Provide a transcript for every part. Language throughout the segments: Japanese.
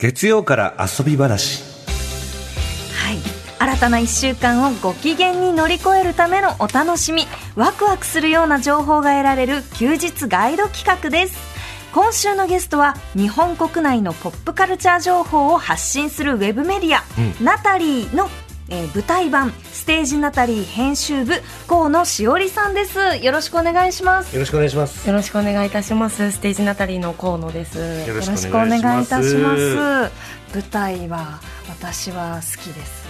月曜から遊び話。はい。新たな1週間をご機嫌に乗り越えるためのお楽しみ。ワクワクするような情報が得られる休日ガイド企画です。今週のゲストは日本国内のポップカルチャー情報を発信するウェブメディア、ナタリーの、えー舞台版ステージナタリー編集部河野しおりさんです。よろしくお願いします。よろしくお願いします。よろしくお願いいたします。ステージナタリーの河野です。よよろしくお願いいたします。舞台は私は好きです。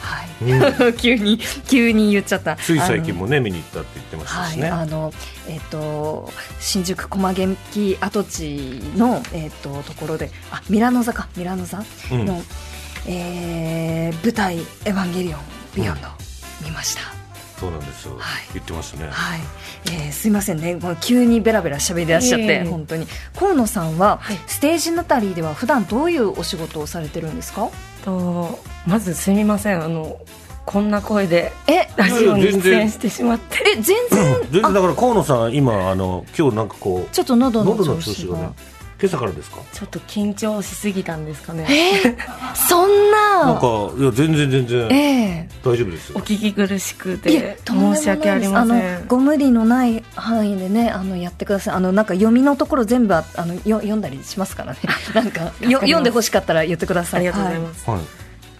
はい、急に急に言っちゃった。つい最近もね見に行ったって言ってましたしね、はい、あのえっ、と新宿駒劇跡地のえっ、とところであミラノ座か。ミラノ座の、うんえー舞台「エヴァンゲリオンビヨンド」見ました、そうなんですよ、はい。言ってましたね、はい、えーすいませんね。もう急にベラベラ喋り出しちゃって、いえいえ本当に。河野さんは、はい。ステージナタリーでは普段どういうお仕事をされてるんですか？とまずすみません。あのこんな声でえ？ラジオに出演してしまって。え全然？全然だから河野さん今あの今日なんかこうちょっと喉の喉の調子が。調子がね今朝からですか？ちょっと緊張しすぎたんですかね。えそんな。なんかいや全然全然ええ。大丈夫ですよ。お聞き苦しくいて申し訳ありませあんのご無理のない範囲でねあのやってください。あのなんか読みのところ全部ああのよ読んだりしますからね。なんかよ読んでほしかったら言ってください。ありがとうございます、はい。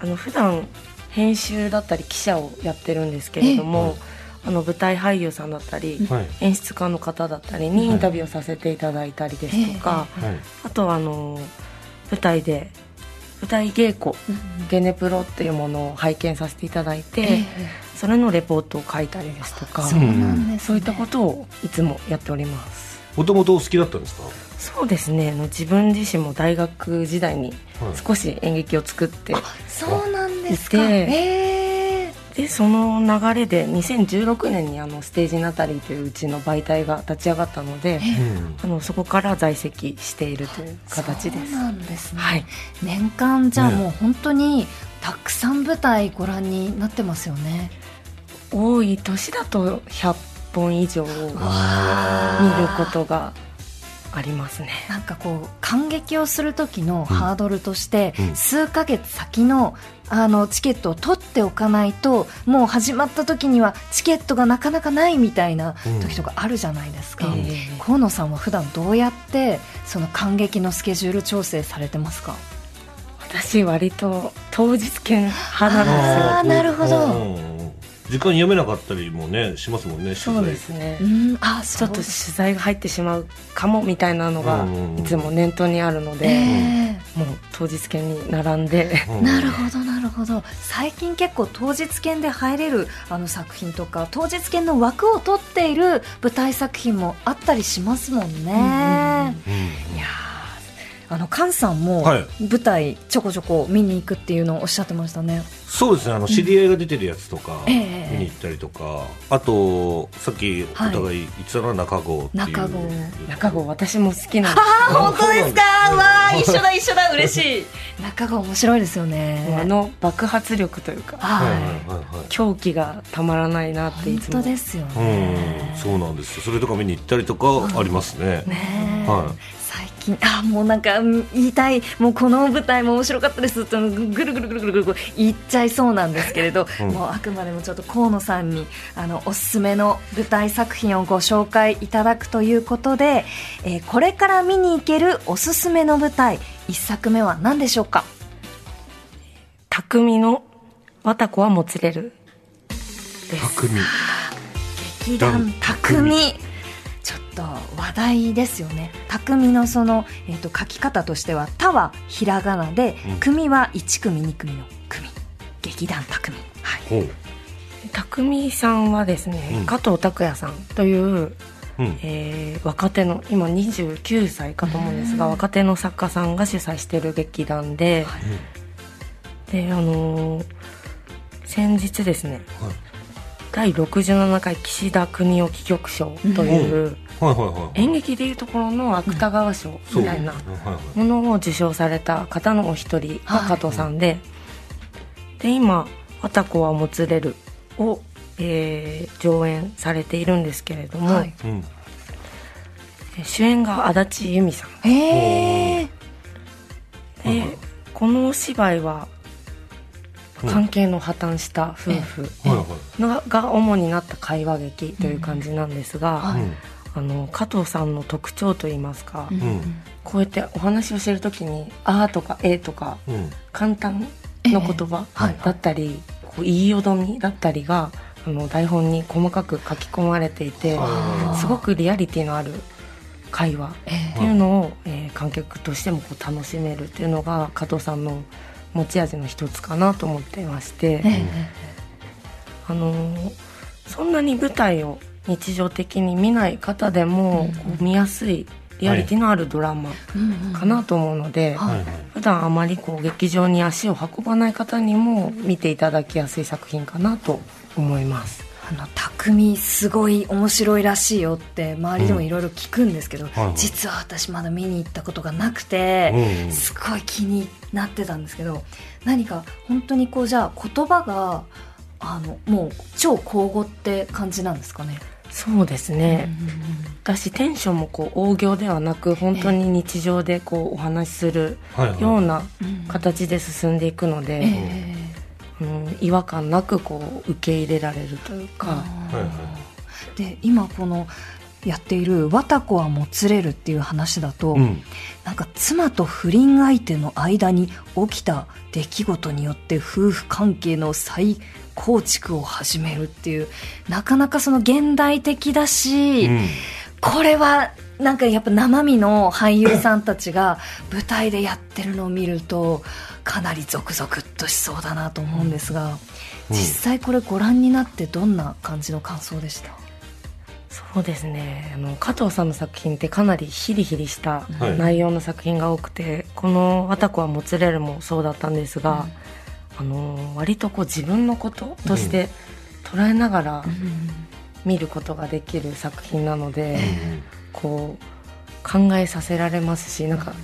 あの普段編集だったり記者をやってるんですけれども、あの舞台俳優さんだったり、はい。演出家の方だったりにインタビューをさせていただいたりですとか、はい。あとはあの舞台で舞台稽古、ゲネプロっていうものを拝見させていただいて、ええ。それのレポートを書いたりですとかそうね、そういったことをいつもやっております。もともとお好きだったんですか？そうですね。あの自分自身も大学時代にはい。少し演劇を作って、そうなんですか。ええでその流れで2016年にあのステージナタリーといううちの媒体が立ち上がったので、うんあのそこから在籍しているという形です。そうなんですね、はい。年間じゃあねもう本当にたくさん舞台ご覧になってますよね。多い年だと100本以上見ることがありますね。なんかこう感激をする時のハードルとして、うん。数ヶ月先のあのチケットを取っておかないともう始まった時にはチケットがなかなかないみたいな時とかあるじゃないですか、ええ河野さんは普段どうやってその感激のスケジュール調整されてますか？私割と当日券派なんですよ。なるほど。うんうんうん時間読めなかったりもねしますもんねそうですね。うん。あちょっと取材が入ってしまうかもみたいなのがうんいつも念頭にあるので、えもう当日券に並んで。えなるほどなるほど。最近結構当日券で入れるあの作品とか当日券の枠を取っている舞台作品もあったりしますもんね、うん。いやーあの菅さんもはい。舞台ちょこちょこ見に行くっていうのをおっしゃってましたね、そうですね。あの知り合いが出てるやつとか見ええに行ったりとか、あとさっきおはい。互い言ってたのは中郷っていう。中郷。中郷私も好きなんであ本当ですか？わあ一緒だ一緒だ。嬉しい。中が面白いですよすねあの爆発力というかはい。はいははいはい。狂気がたまらないなっていいつも。本当ですようねん、そうなんですよ。それとか見に行ったりとかありますね、ねえ。は最近あもうなんかうん言いたいもうこの舞台も面白かったですってぐるぐるぐるぐるぐるぐる言っちゃいそうなんですけれど、うん。もうあくまでもちょっと河野さんにあのおすすめの舞台作品をご紹介いただくということで、えーこれから見に行けるおすすめの舞台一作目は何でしょうか？匠の綿子はもつれる。です。匠。劇団匠ちょっと話題ですよね。匠のその、えー、と書き方としては「た」はひらがなでうん「組」は1組2組の組。劇団匠。はい。匠さんはですね、うん。加藤拓也さんといううん。えー若手の今29歳かと思うんですが若手の作家さんが主催している劇団で、であのー先日ですね、はい第67回岸田国夫戯曲賞という、演劇でいうところの芥川賞みたいなものを受賞された方のお一人が加藤さんで、で今「あたこはもつれるを」えー上演されているんですけれども、はい。うん。え主演が足立由美さん。へえでこのお芝居は関係の破綻した夫婦。がが主になった会話劇という感じなんですが、はい。あの加藤さんの特徴といいますか、こうやってお話をしてる時に「あ」とか「え」とかうん。簡単の言葉はいだったり、こう言いよどみだったりがあの台本に細かく書き込まれていてあすごくリアリティのある会話えっていうのを、えー観客としてもこう楽しめるっていうのが加藤さんの持ち味の一つかなと思っていまして、えあのーそんなに舞台を日常的に見ない方でも、見やすいリアリティのあるドラマかなと思うので、普段あまりこう劇場に足を運ばない方にも見ていただきやすい作品かなと思います。あの匠すごい面白いらしいよって周りでもいろいろ聞くんですけど、はいはい。実は私まだ見に行ったことがなくて、うんうん。すごい気になってたんですけど何か本当にこうじゃあ言葉があのもう超口語って感じなんですかね？そうですね、私テンションもこう大行ではなく本当に日常でこうお話しするようなうん。形で進んでいくので、えうん違和感なくこう受け入れられるというか、で今このやっている「わたこはもつれる」っていう話だと、うん。なんか妻と不倫相手の間に起きた出来事によって夫婦関係の再構築を始めるっていうなかなかその現代的だし、うん。これはなんかやっぱ生身の俳優さんたちが舞台でやってるのを見るとかなりゾクゾクっとしそうだなと思うんですが、うん。実際これご覧になってどんな感じの感想でした？そうですね。あの加藤さんの作品ってかなりヒリヒリしたはい内容の作品が多くて、この「わたこはもつれる」もそうだったんですが、あの割とこう自分のこととして捉えながら見ることができる作品なので、こう考えさせられますしなんか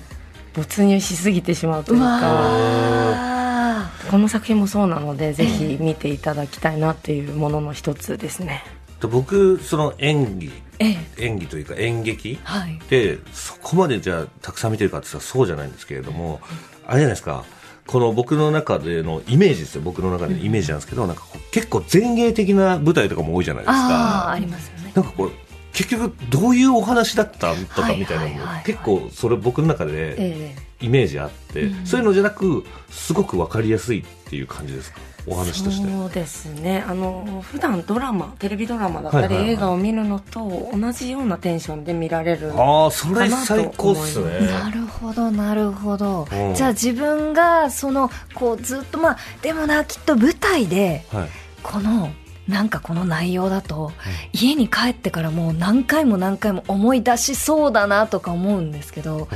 没入しすぎてしまうといううかわこの作品もそうなのでぜひ見ていただきたいなっていうものの一つですね。で僕その演技ええ。演技というか演劇はい。でそこまでじゃあたくさん見てるかって言ったらそうじゃないんですけれどもあれじゃないですかこの僕の中でのイメージですよ。僕の中でのイメージなんですけど、なんか結構前衛的な舞台とかも多いじゃないですか。ああありますよね。なんかこう結局どういうお話だったとかはいみたいなのも結構それ僕の中でええ。イメージあって、そういうのじゃなくすごく分かりやすいっていう感じですか？お話として。そうですね。あの普段ドラマテレビドラマだったり、映画を見るのと同じようなテンションで見られるああそれ最高っすね。なるほどなるほど、うん。じゃあ自分がそのこうずっとまあでもなきっと舞台ではい。このなんかこの内容だと、家に帰ってからもう何回も何回も思い出しそうだなとか思うんですけど、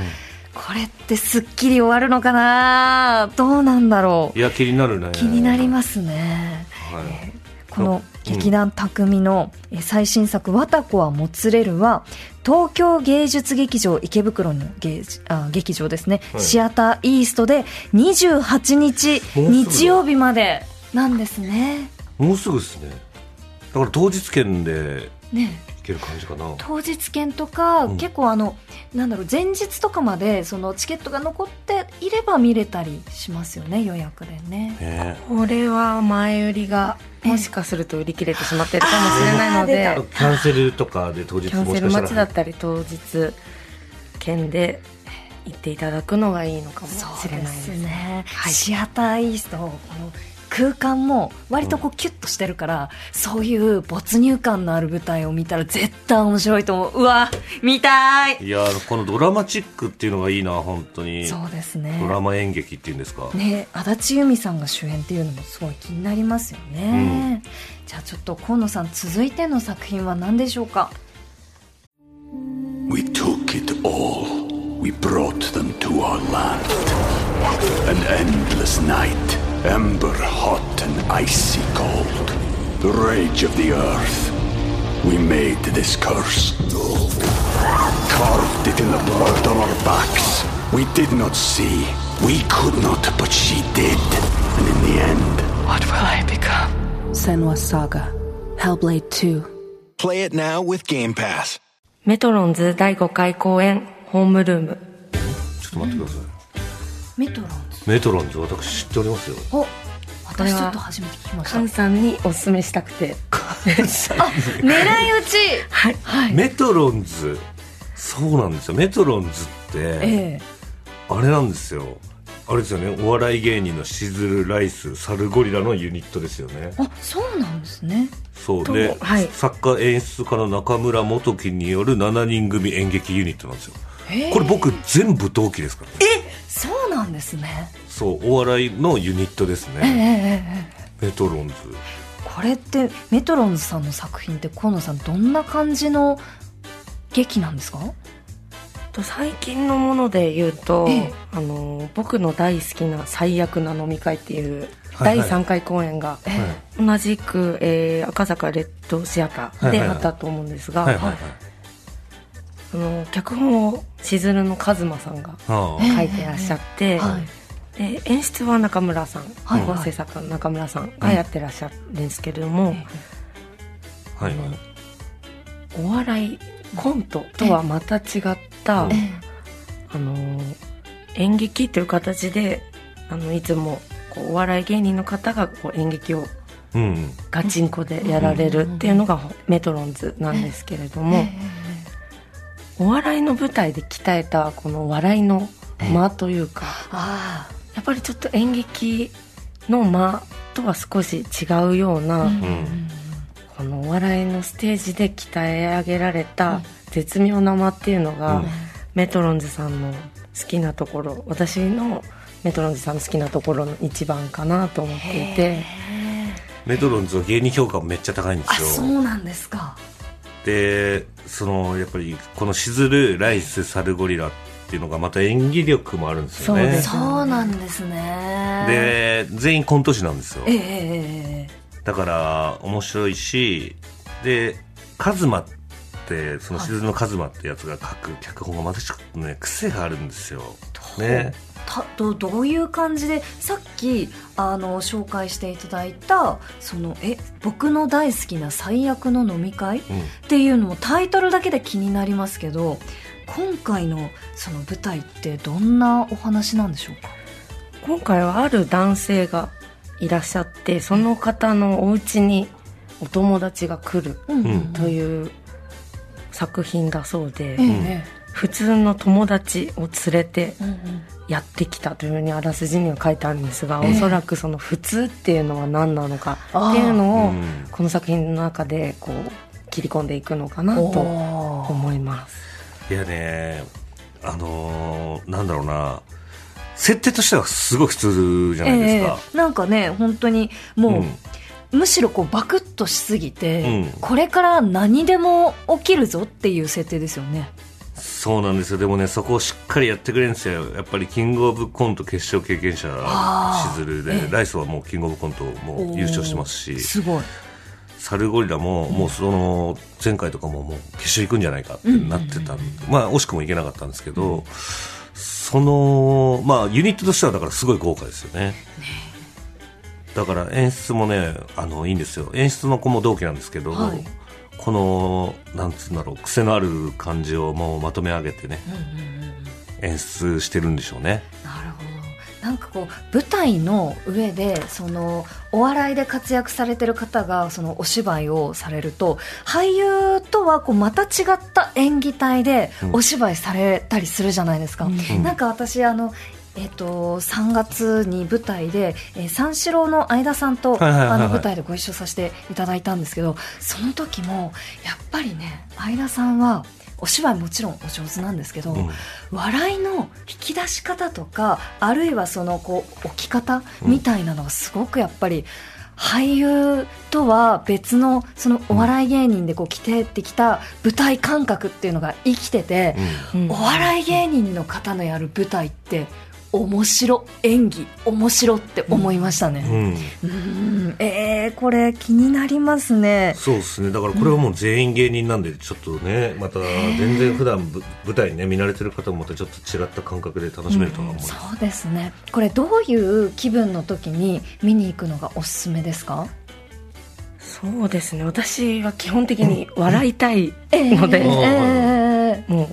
これってすっきり終わるのかな？どうなんだろう？いや気になるね。気になりますね、はい。えーこの劇団匠のえー最新作「わたこはもつれる」は東京芸術劇場池袋の芸あ劇場ですね、はい。シアターイーストで28日日曜日までなんですねもうすぐですね。だから当日券でね。行ける感じかな。当日券とか、うん。結構あのなんだろう前日とかまでそのチケットが残っていれば見れたりしますよね予約でね。ね。これは前売りがもしかすると売り切れてしまってるかもしれないのあー。で出キャンセルとかで当日キャンセルもしかしたら。待ちだったり当日券で行っていただくのがいいのかもしれないでですすね、はい。シアターイーストこの空間も割とこうキュッとしてるから、そういう没入感のある舞台を見たら絶対面白いと思う。うわ見たい。いやこのドラマチックっていうのがいいな本当に。そうですね。ドラマ演劇っていうんですか、ね足立由美さんが主演っていうのもすごい気になりますよね、じゃあちょっと河野さん続いての作品は何でしょうか？We took it all. We brought them to our land. An endless night, ember hot and icy cold. The rage of the earth. We made this curse. Carved it in the blood on our backs. We did not see. We could not, but she did. And in the end, What will I become? Senwa Saga. Hellblade 2. Play it now with Game Pass. メトロンズ第5回公演ホームルームちょっと待ってください。メトロンズ メトロンズ、私知っておりますよ。お私ちょっと初めて聞きましたカンさんにおすすめしたくて狙い撃ちはいはいメトロンズ、そうなんですよ。メトロンズって、ええあれなんですよ。あれですよね。お笑い芸人のシズル、ライス、サルゴリラのユニットですよね。あそうなんですねとそうで、はい作家演出家の中村元樹による7人組演劇ユニットなんですよ。これ僕全部同期ですからね。そうなんですね。そう、お笑いのユニットですね。えええメトロンズ。これってメトロンズさんの作品って河野さんどんな感じの劇なんですか？と最近のもので言うと、ええ。あの僕の大好きな「最悪な飲み会」っていう第3回公演がええ。同じく、えー赤坂レッドシアターであったと思うんですが、はいはいはい。あの脚本をしずるのカズマさんが書いてらっしゃって、はい。で演出は中村さん、はい。構成作家の中村さんがやってらっしゃるんですけれども、はい。はい。お笑いコントとはまた違った、えあの演劇という形であのいつもこうお笑い芸人の方がこう演劇を。ガチンコでやられるっていうのがメトロンズなんですけれども、お笑いの舞台で鍛えたこの笑いの間というか、あやっぱりちょっと演劇の間とは少し違うような、うん。このお笑いのステージで鍛え上げられた絶妙な間っていうのが、うん。メトロンズさんの好きなところ私のメトロンズさんの好きなところの一番かなと思っていて。メトロンズは芸人評価もめっちゃ高いんであすよ。そうなんですかで、その、やっぱり、このしずる、ライス、サルゴリラっていうのがまた演技力もあるんですよね。そうなんですねで、全員コント師なんですよえ。えええええだから、面白いし、で、カズマって、そのしずるのカズマってやつが書く脚本がまたちょっとね、癖があるんですよ。ね。たどどういう感じでさっきあの紹介していただいたそのえ僕の大好きな最悪の飲み会っうん。ていうのもタイトルだけで気になりますけど今回のその舞台ってどんなお話なんでしょうか？今回はある男性がいらっしゃってその方のお家にお友達が来るうん。うん。という作品だそうで、ええ普通の友達を連れてうんうんやってきたというふうにあらすじには書いてあるんですが、ええ。おそらくその普通っていうのは何なのかっていうのをうん。この作品の中でこう切り込んでいくのかなと思います。いやね、あのーなんだろうな、設定としてはすごい普通じゃないですか。ええ。なんかね本当にもう、うん。むしろこうバクッとしすぎて、うん。これから何でも起きるぞっていう設定ですよねそうなんですよ。でもね、そこをしっかりやってくれるんですよ。やっぱりキングオブコント決勝経験者しずるで、ええライスはもうキングオブコントもう優勝してますし、すごいサルゴリラももうその前回とかももう決勝行くんじゃないかってなってたまあ惜しくも行けなかったんですけど、その、まあユニットとしてはだからすごい豪華ですよね。だから演出もね、あの、いいんですよ。演出の子も同期なんですけど、はいこの、なんつうんだろう、癖のある感じをもうまとめ上げてね、演出してるんでしょうね。なるほど。なんかこう舞台の上でそのお笑いで活躍されてる方がそのお芝居をされると俳優とはこうまた違った演技体でうん。お芝居されたりするじゃないですか、ん。なんか私あのえっと、3月に舞台で、えー三四郎の相田さんと、あの舞台でご一緒させていただいたんですけどその時もやっぱりね相田さんはお芝居もちろんお上手なんですけど、うん。笑いの引き出し方とかあるいはそのこう置き方みたいなのがすごくやっぱり俳優とは別のそのお笑い芸人でこう来てってきた舞台感覚っていうのが生きてて、うん。お笑い芸人の方のやる舞台って面白演技面白って思いましたね、うん、うん。えー、これ気になりますね。そうですね。だからこれはもう全員芸人なんでちょっとねまた全然普段ぶ舞台にね見慣れてる方もまたちょっと違った感覚で楽しめるとは思います、そうですね。これどういう気分の時に見に行くのがおすすめですか？そうですね。私は基本的に笑いたいので、えー。もう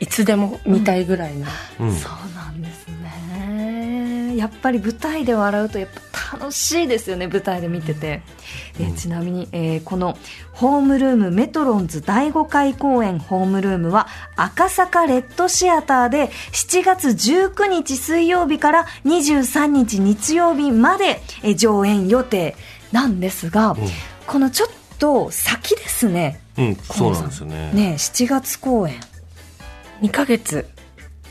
いつでも見たいぐらいな、うん。そうなんですねやっぱり舞台で笑うとやっぱ楽しいですよね舞台で見てて、えーちなみに、えーこのホームルームメトロンズ第5回公演ホームルームは赤坂レッドシアターで7月19日水曜日から23日日曜日まで、えー上演予定なんですが、このちょっと先ですね。うん、そうなんですよね。ね7月公演。2ヶ月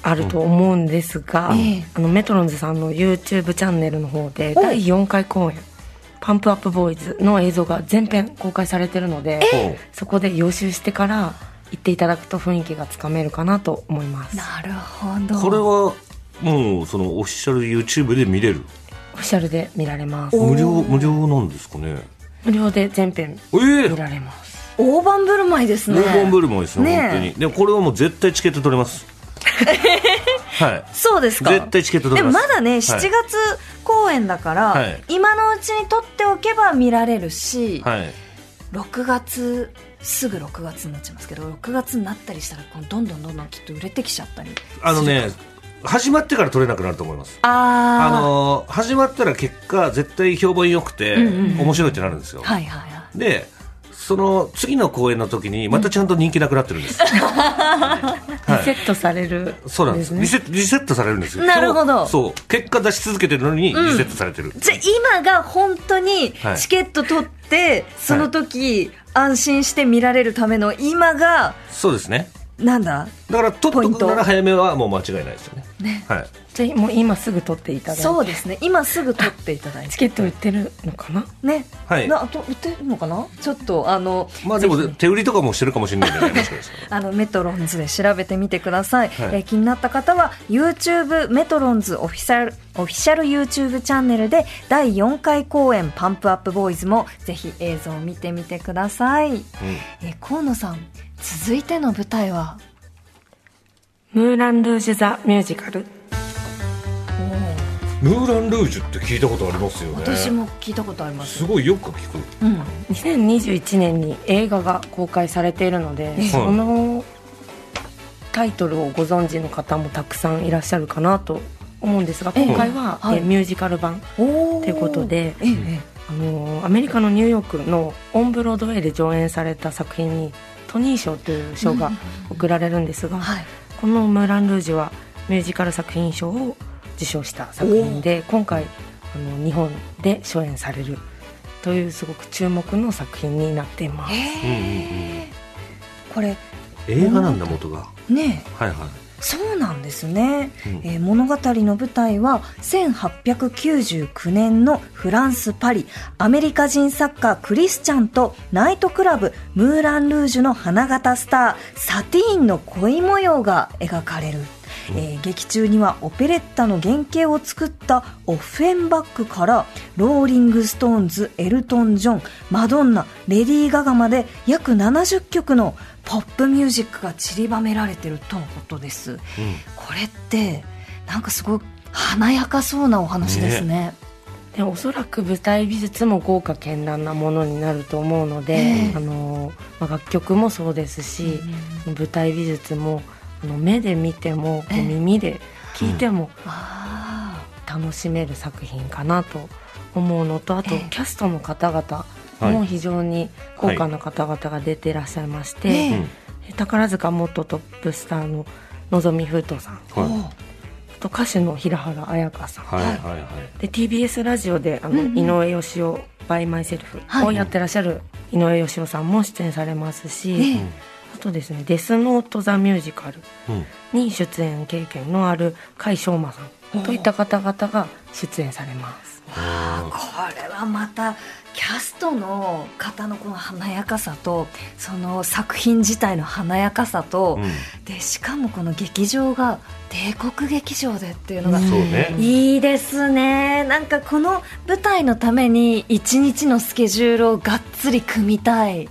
あると思うんですが、うん。ええ。あのメトロンズさんの YouTube チャンネルの方でお第4回公演「パンプアップボーイズ」の映像が全編公開されてるのでそこで予習してから行っていただくと雰囲気がつかめるかなと思います。なるほど。これはもうそのオフィシャル YouTube で見れる？オフィシャルで見られます。無料無料なんですかね？無料で全編ええ。見られます。大盤振る舞いですね。黄金ブルマですよ、ねえ。本当に。でもこれはもう絶対チケット取れます はい。そうですか。絶対チケット取でもれまだね7はい。月公演だから、はい。今のうちに撮っておけば見られるし、はい。6月すぐ6月になっちゃいますけど6月になったりしたらどんどんどんどんきっと売れてきちゃったりあのね始まってから取れなくなると思います。あのー始まったら結果絶対評判良くて、面白いってなるんですよ、はいはいはい。でその次の公演の時にまたちゃんと人気なくなってるんです、リセットされる。そうなんです。ね。リセリセットされるんですよ。なるほど。そう。結果出し続けてるのにリセットされてる、じゃあ今が本当にはい。チケット取って、その時安心して見られるための今がそうですね。なんだ？だから取っとくなら早めはもう間違いないですよねね。はい。じゃあもう今すぐ取っていただいて。そうですね。今すぐ取っていただいて。チケット売ってるのかな？ね、はい。なあと売ってるのかな？ちょっとあのまあでも手売りとかもしてるかもしれないんでねもしかしたらあのメトロンズで調べてみてください、はい。えー気になった方は YouTube メトロンズオフィシャルオフィシャル YouTube チャンネルで第4回公演パンプアップボーイズもぜひ映像を見てみてください、えー河野さん続いての舞台は？ムーラン・ルージュ・ザ・ミュージカル。ムーラン・ルージュって聞いたことありますよね。私も聞いたことあります。すごいよく聞く。うん。2021年に映画が公開されているので、えそのタイトルをご存知の方もたくさんいらっしゃるかなと思うんですがええ今回は、はい。えミュージカル版ということでええあのアメリカのニューヨークのオンブロードウェイで上演された作品にトニー賞という賞が贈られるんですが、はいこの「ムーラン・ルージュ」はミュージカル作品賞を受賞した作品で今回あの日本で初演されるというすごく注目の作品になっています。これ映画なんだ元が。ねはいはいそうなんですね、うん。えー物語の舞台は1899年のフランス・パリ。アメリカ人作家クリスチャンとナイトクラブムーラン・ルージュの花形スターサティーンの恋模様が描かれる、えー劇中にはオペレッタの原型を作ったオフェンバックからローリング・ストーンズエルトン・ジョンマドンナレディー・ガガまで約70曲のポップミュージックが散りばめられてるとのことです、これってなんかすごい華やかそうなお話ですね。でおそらく舞台美術も豪華絢爛なものになると思うので、ええ。あのまあ楽曲もそうですし、舞台美術もあの目で見ても、ええ。耳で聞いてもあ楽しめる作品かなと思うのとあと、ええ。キャストの方々はいも非常に豪華な方々が出ていらっしゃいまして、え。え宝塚元トップスターののぞみふうとさん。あ、はい。と歌手の平原綾香さん、はいはいはい。で TBS ラジオであの、井上芳雄「バイ・マイ・セルフ」はい。をやってらっしゃる井上芳雄さんも出演されますし、ええ。あとですね「デスノート・ザ・ミュージカルうん」に出演経験のある甲斐翔馬さんといった方々が出演されます。これはまたキャストの方のこの華やかさとその作品自体の華やかさと、うん。でしかもこの劇場が帝国劇場でっていうのが、いいですね。なんかこの舞台のために一日のスケジュールをがっつり組みたい、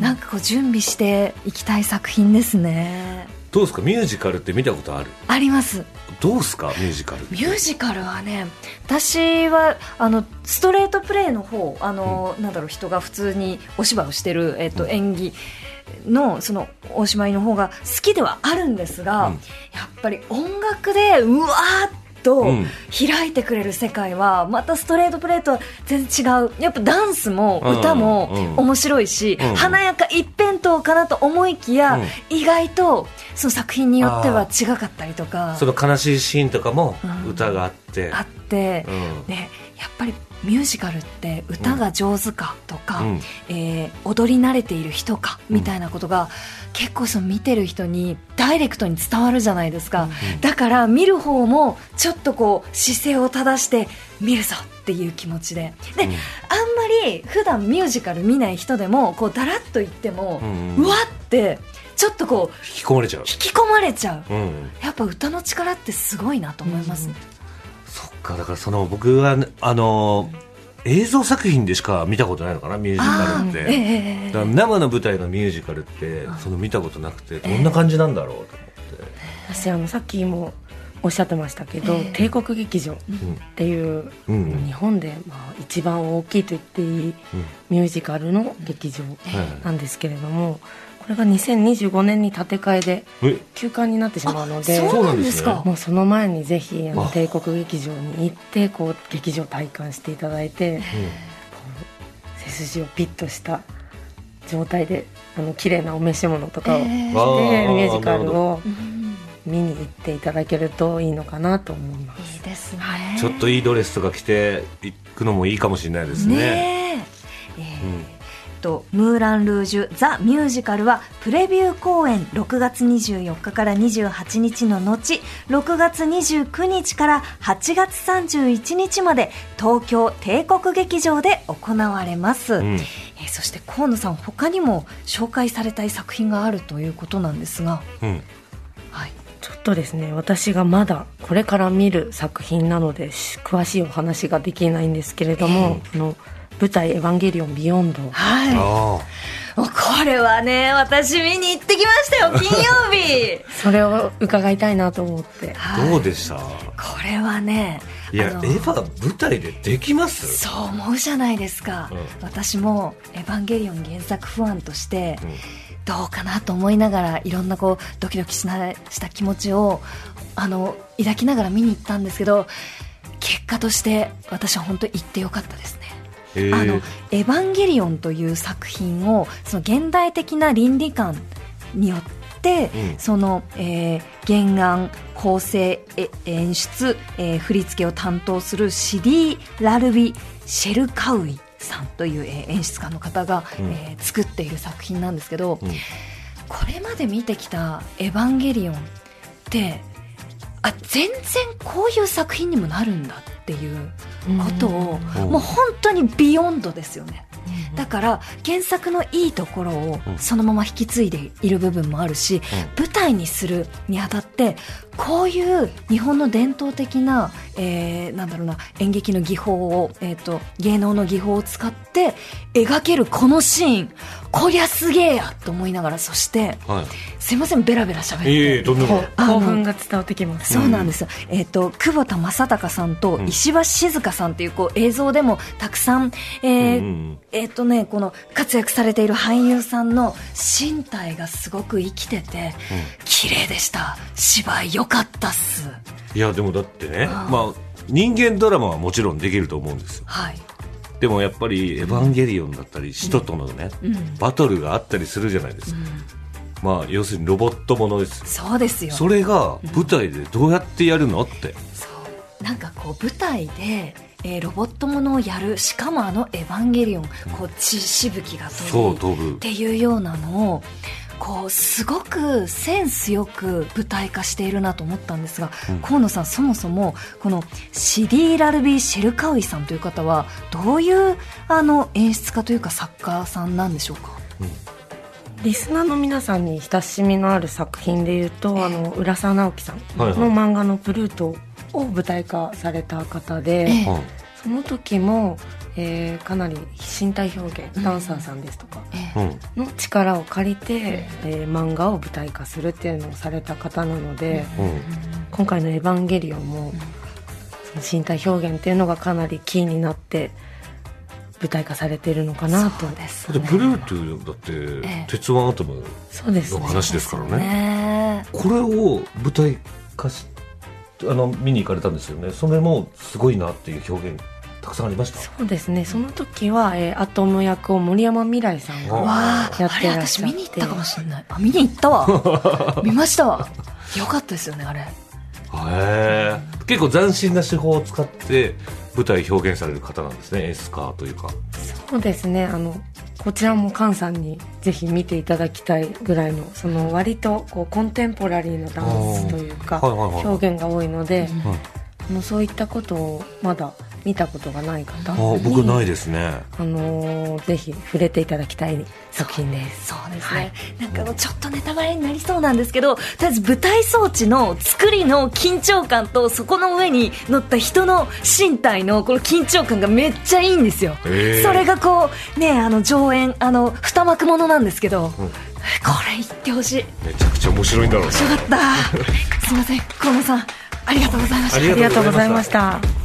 なんかこう準備していきたい作品ですね。どうですか？ミュージカルって見たことある？ありますどうですか？ミュージカルミュージカルはね私はあのストレートプレイの方あの、なんだろう人が普通にお芝居をしてる、えっと演技のそのおしまいの方が好きではあるんですが、うん。やっぱり音楽でうわーっとうん。開いてくれる世界はまたストレートプレイとは全然違う。やっぱダンスもうん。歌もうん。面白いし、うん。華やか一辺倒かなと思いきや、うん。意外とその作品によっては違かったりとか。その悲しいシーンとかもうん。歌があって、あって、うん。ね、やっぱりミュージカルって歌が上手かとか、うん。えー踊り慣れている人かみたいなことが、結構その見てる人にダイレクトに伝わるじゃないですか、だから見る方もちょっとこう姿勢を正して見るぞっていう気持ちで。で、あんまり普段ミュージカル見ない人でもこうだらっと言っても、うん。うわってちょっとこう引き込まれちゃう。引き込まれちゃう、うん。やっぱ歌の力ってすごいなと思いますね、そっかだからその僕はねあの映像作品でしか見たことないのかなミュージカルって、ええええだから生の舞台のミュージカルってその見たことなくてどんな感じなんだろうと思って、私あのさっきもおっしゃってましたけど、帝国劇場っていう、うん。うん。日本でまあ一番大きいと言っていいミュージカルの劇場なんですけれども、これが2025年に建て替えでえ？休館になってしまうのでそうなんですか。もうその前にぜひあのあ。帝国劇場に行ってこう劇場体感していただいて、背筋をピッとした状態であの綺麗なお召し物とかをして、えあーミュージカルをうん見に行っていただけるといいのかなと思います。いいですね。ちょっといいドレスとか着ていくのもいいかもしれないですね。ねえ。えーとムーラン・ルージュ・ザ・ミュージカルはプレビュー公演6月24日から28日の後6月29日から8月31日まで東京帝国劇場で行われます、うん。えーそして河野さん他にも紹介されたい作品があるということなんですが、うん。はい、ちょっとですね私がまだこれから見る作品なのでし詳しいお話ができないんですけれども、あの舞台「エヴァンゲリオンビヨンド」はい、あもうこれはね私見に行ってきましたよ 金曜日。それを伺いたいなと思って。あどうでした？これはねいやエヴァ舞台でできます？そう思うじゃないですか、うん。私も「エヴァンゲリオン」原作ファンとして、うん。どうかなと思いながらいろんなこうドキドキしなした気持ちをあの抱きながら見に行ったんですけど結果として私は本当に行ってよかったですあの「エヴァンゲリオン」という作品をその現代的な倫理観によって、うん。その、えー原案構成え演出、えー振り付けを担当するシディ・ラルビ・シェルカウイさんという、えー演出家の方が、うん。えー作っている作品なんですけど、うん。これまで見てきた「エヴァンゲリオン」ってあ全然こういう作品にもなるんだっていうことを、うん。もう本当にビヨンドですよね。だから原作のいいところをうん。そのまま引き継いでいる部分もあるし、舞台にするにあたってこういう日本の伝統的な,、えーなんだろうな演劇の技法を、えー、と芸能の技法を使って描けるこのシーンこりゃすげえやと思いながらそしてはい。すいませんベラベラ喋って。いえいえとんでもない。あの興奮が伝わってきますそうなんですよ、えっ、と久保田正孝さんとうん。石橋静香さんっていうこう映像でもたくさん、えーうんうんえっ、とねこの活躍されている俳優さんの身体がすごく生きてて、綺麗でした。芝居良かったっす。いやでもだってねまあ人間ドラマはもちろんできると思うんですよ。はい。でもやっぱり「エヴァンゲリオン」だったり使徒とのね、うん。バトルがあったりするじゃないですか、まあ要するにロボットものです。そうですよ。それが舞台でどうやってやるのって、そう。なんかこう舞台で、えーロボットものをやるしかもあの「エヴァンゲリオン」こう血しぶきが飛ぶ。っていうようなのをこうすごくセンスよく舞台化しているなと思ったんですが、河野さんそもそもこのシディ・ラルビー・シェルカウイさんという方はどういうあの演出家というか作家さんなんでしょうか？リスナーの皆さんに親しみのある作品でいうと、あの浦沢直樹さんの漫画の「プルート」を舞台化された方で、その時も、えーかなり身体表現ダンサーさんですとかうん。の力を借りて、えー漫画を舞台化するっていうのをされた方なので、うん。今回の「エヴァンゲリオンも」その身体表現っていうのがかなりキーになって舞台化されているのかなと。ですだってブルートゥーだって、ええ。鉄腕アトムそうですね。の話ですからねね。これを舞台化しあの見に行かれたんですよね。それもすごいなっていう表現たくさんありました？そうですね。その時は、えーアトム役を森山未来さんがわわあやってらっしゃって。私見に行ったかもしれない。あ見に行ったわ。見ました。わよかったですよねあれ。へえ結構斬新な手法を使って舞台表現される方なんですね。演出家というか。そうですね。あのこちらも菅さんにぜひ見ていただきたいぐらいのその割とこうコンテンポラリーのダンスというかはいはいはい表現が多いので、あのそういったことをまだ見たことがない方。僕ないですね。あのーぜひ触れていただきたい作品です。そうですね、なんかもうちょっとネタバレになりそうなんですけどとりあえず舞台装置の作りの緊張感とそこの上に乗った人の身体のこの緊張感がめっちゃいいんですよ、へー。それがこうねあの上演あの二幕ものなんですけど、これ言ってほしい。めちゃくちゃ面白いんだろうな。よかった。すいません。河野さんありがとうございました。ありがとうございました